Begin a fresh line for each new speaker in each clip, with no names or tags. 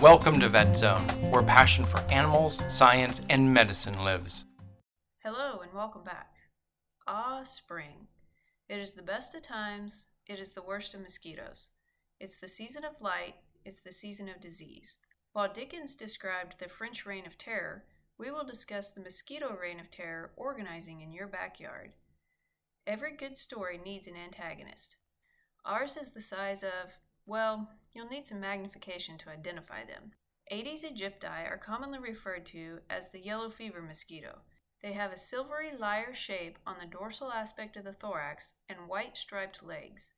Welcome to Vet Zone, where passion for animals, science, and medicine lives.
Hello and welcome back. Ah, spring. It is the best of times, it is the worst of mosquitoes. It's the season of light, it's the season of disease. While Dickens described the French Reign of Terror, we will discuss the mosquito reign of terror organizing in your backyard. Every good story needs an antagonist. Ours is the size of, well, you'll need some magnification to identify them. Aedes aegypti are commonly referred to as the yellow fever mosquito. They have a silvery lyre shape on the dorsal aspect of the thorax and white striped legs.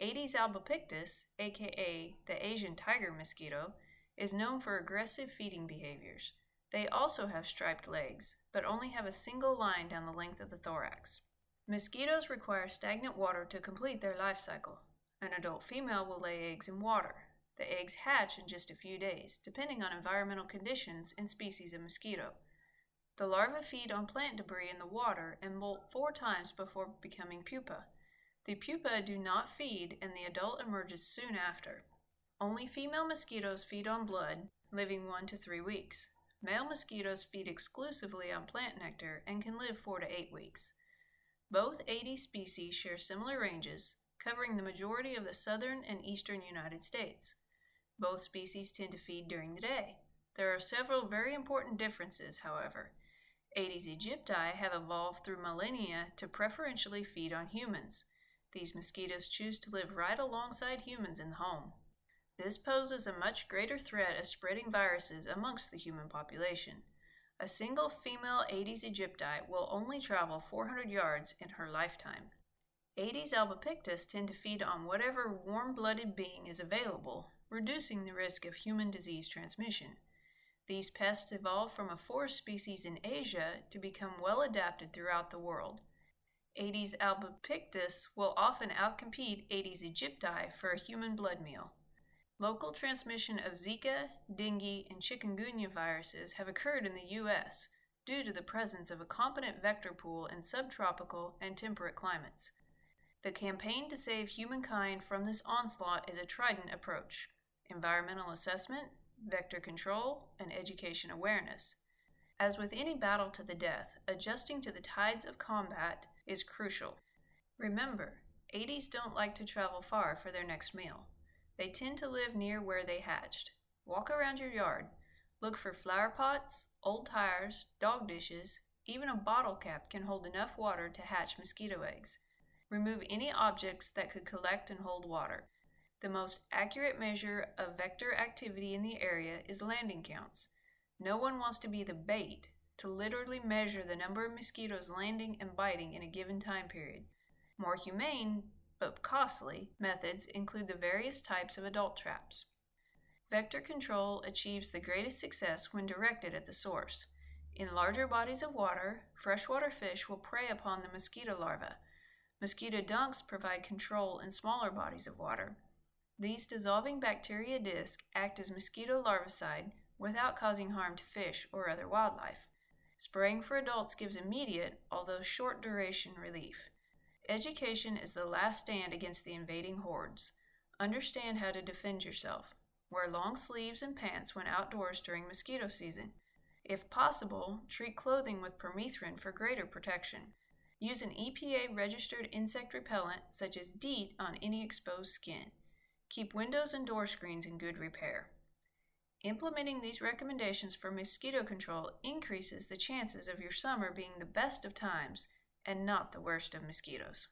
Aedes albopictus, aka the Asian tiger mosquito, is known for aggressive feeding behaviors. They also have striped legs, but only have a single line down the length of the thorax. Mosquitoes require stagnant water to complete their life cycle. An adult female will lay eggs in water. The eggs hatch in just a few days, depending on environmental conditions and species of mosquito. The larvae feed on plant debris in the water and molt four times before becoming pupa. The pupa do not feed, and the adult emerges soon after. Only female mosquitoes feed on blood, living one to three weeks. Male mosquitoes feed exclusively on plant nectar and can live four to eight weeks. Both Aedes species share similar ranges, covering the majority of the southern and eastern United States. Both species tend to feed during the day. There are several very important differences, however. Aedes aegypti have evolved through millennia to preferentially feed on humans. These mosquitoes choose to live right alongside humans in the home. This poses a much greater threat of spreading viruses amongst the human population. A single female Aedes aegypti will only travel 400 yards in her lifetime. Aedes albopictus tend to feed on whatever warm blooded being is available, reducing the risk of human disease transmission. These pests evolved from a forest species in Asia to become well adapted throughout the world. Aedes albopictus will often outcompete Aedes aegypti for a human blood meal. Local transmission of Zika, dengue, and chikungunya viruses have occurred in the U.S. due to the presence of a competent vector pool in subtropical and temperate climates. The campaign to save humankind from this onslaught is a trident approach environmental assessment, vector control, and education awareness. As with any battle to the death, adjusting to the tides of combat is crucial. Remember, Aedes don't like to travel far for their next meal. They tend to live near where they hatched. Walk around your yard. Look for flower pots, old tires, dog dishes, even a bottle cap can hold enough water to hatch mosquito eggs. Remove any objects that could collect and hold water. The most accurate measure of vector activity in the area is landing counts. No one wants to be the bait to literally measure the number of mosquitoes landing and biting in a given time period. More humane, but costly, methods include the various types of adult traps. Vector control achieves the greatest success when directed at the source. In larger bodies of water, freshwater fish will prey upon the mosquito larvae, Mosquito dunks provide control in smaller bodies of water. These dissolving bacteria discs act as mosquito larvicide without causing harm to fish or other wildlife. Spraying for adults gives immediate, although short duration, relief. Education is the last stand against the invading hordes. Understand how to defend yourself. Wear long sleeves and pants when outdoors during mosquito season. If possible, treat clothing with permethrin for greater protection. Use an EPA registered insect repellent such as DEET on any exposed skin. Keep windows and door screens in good repair. Implementing these recommendations for mosquito control increases the chances of your summer being the best of times and not the worst of mosquitoes.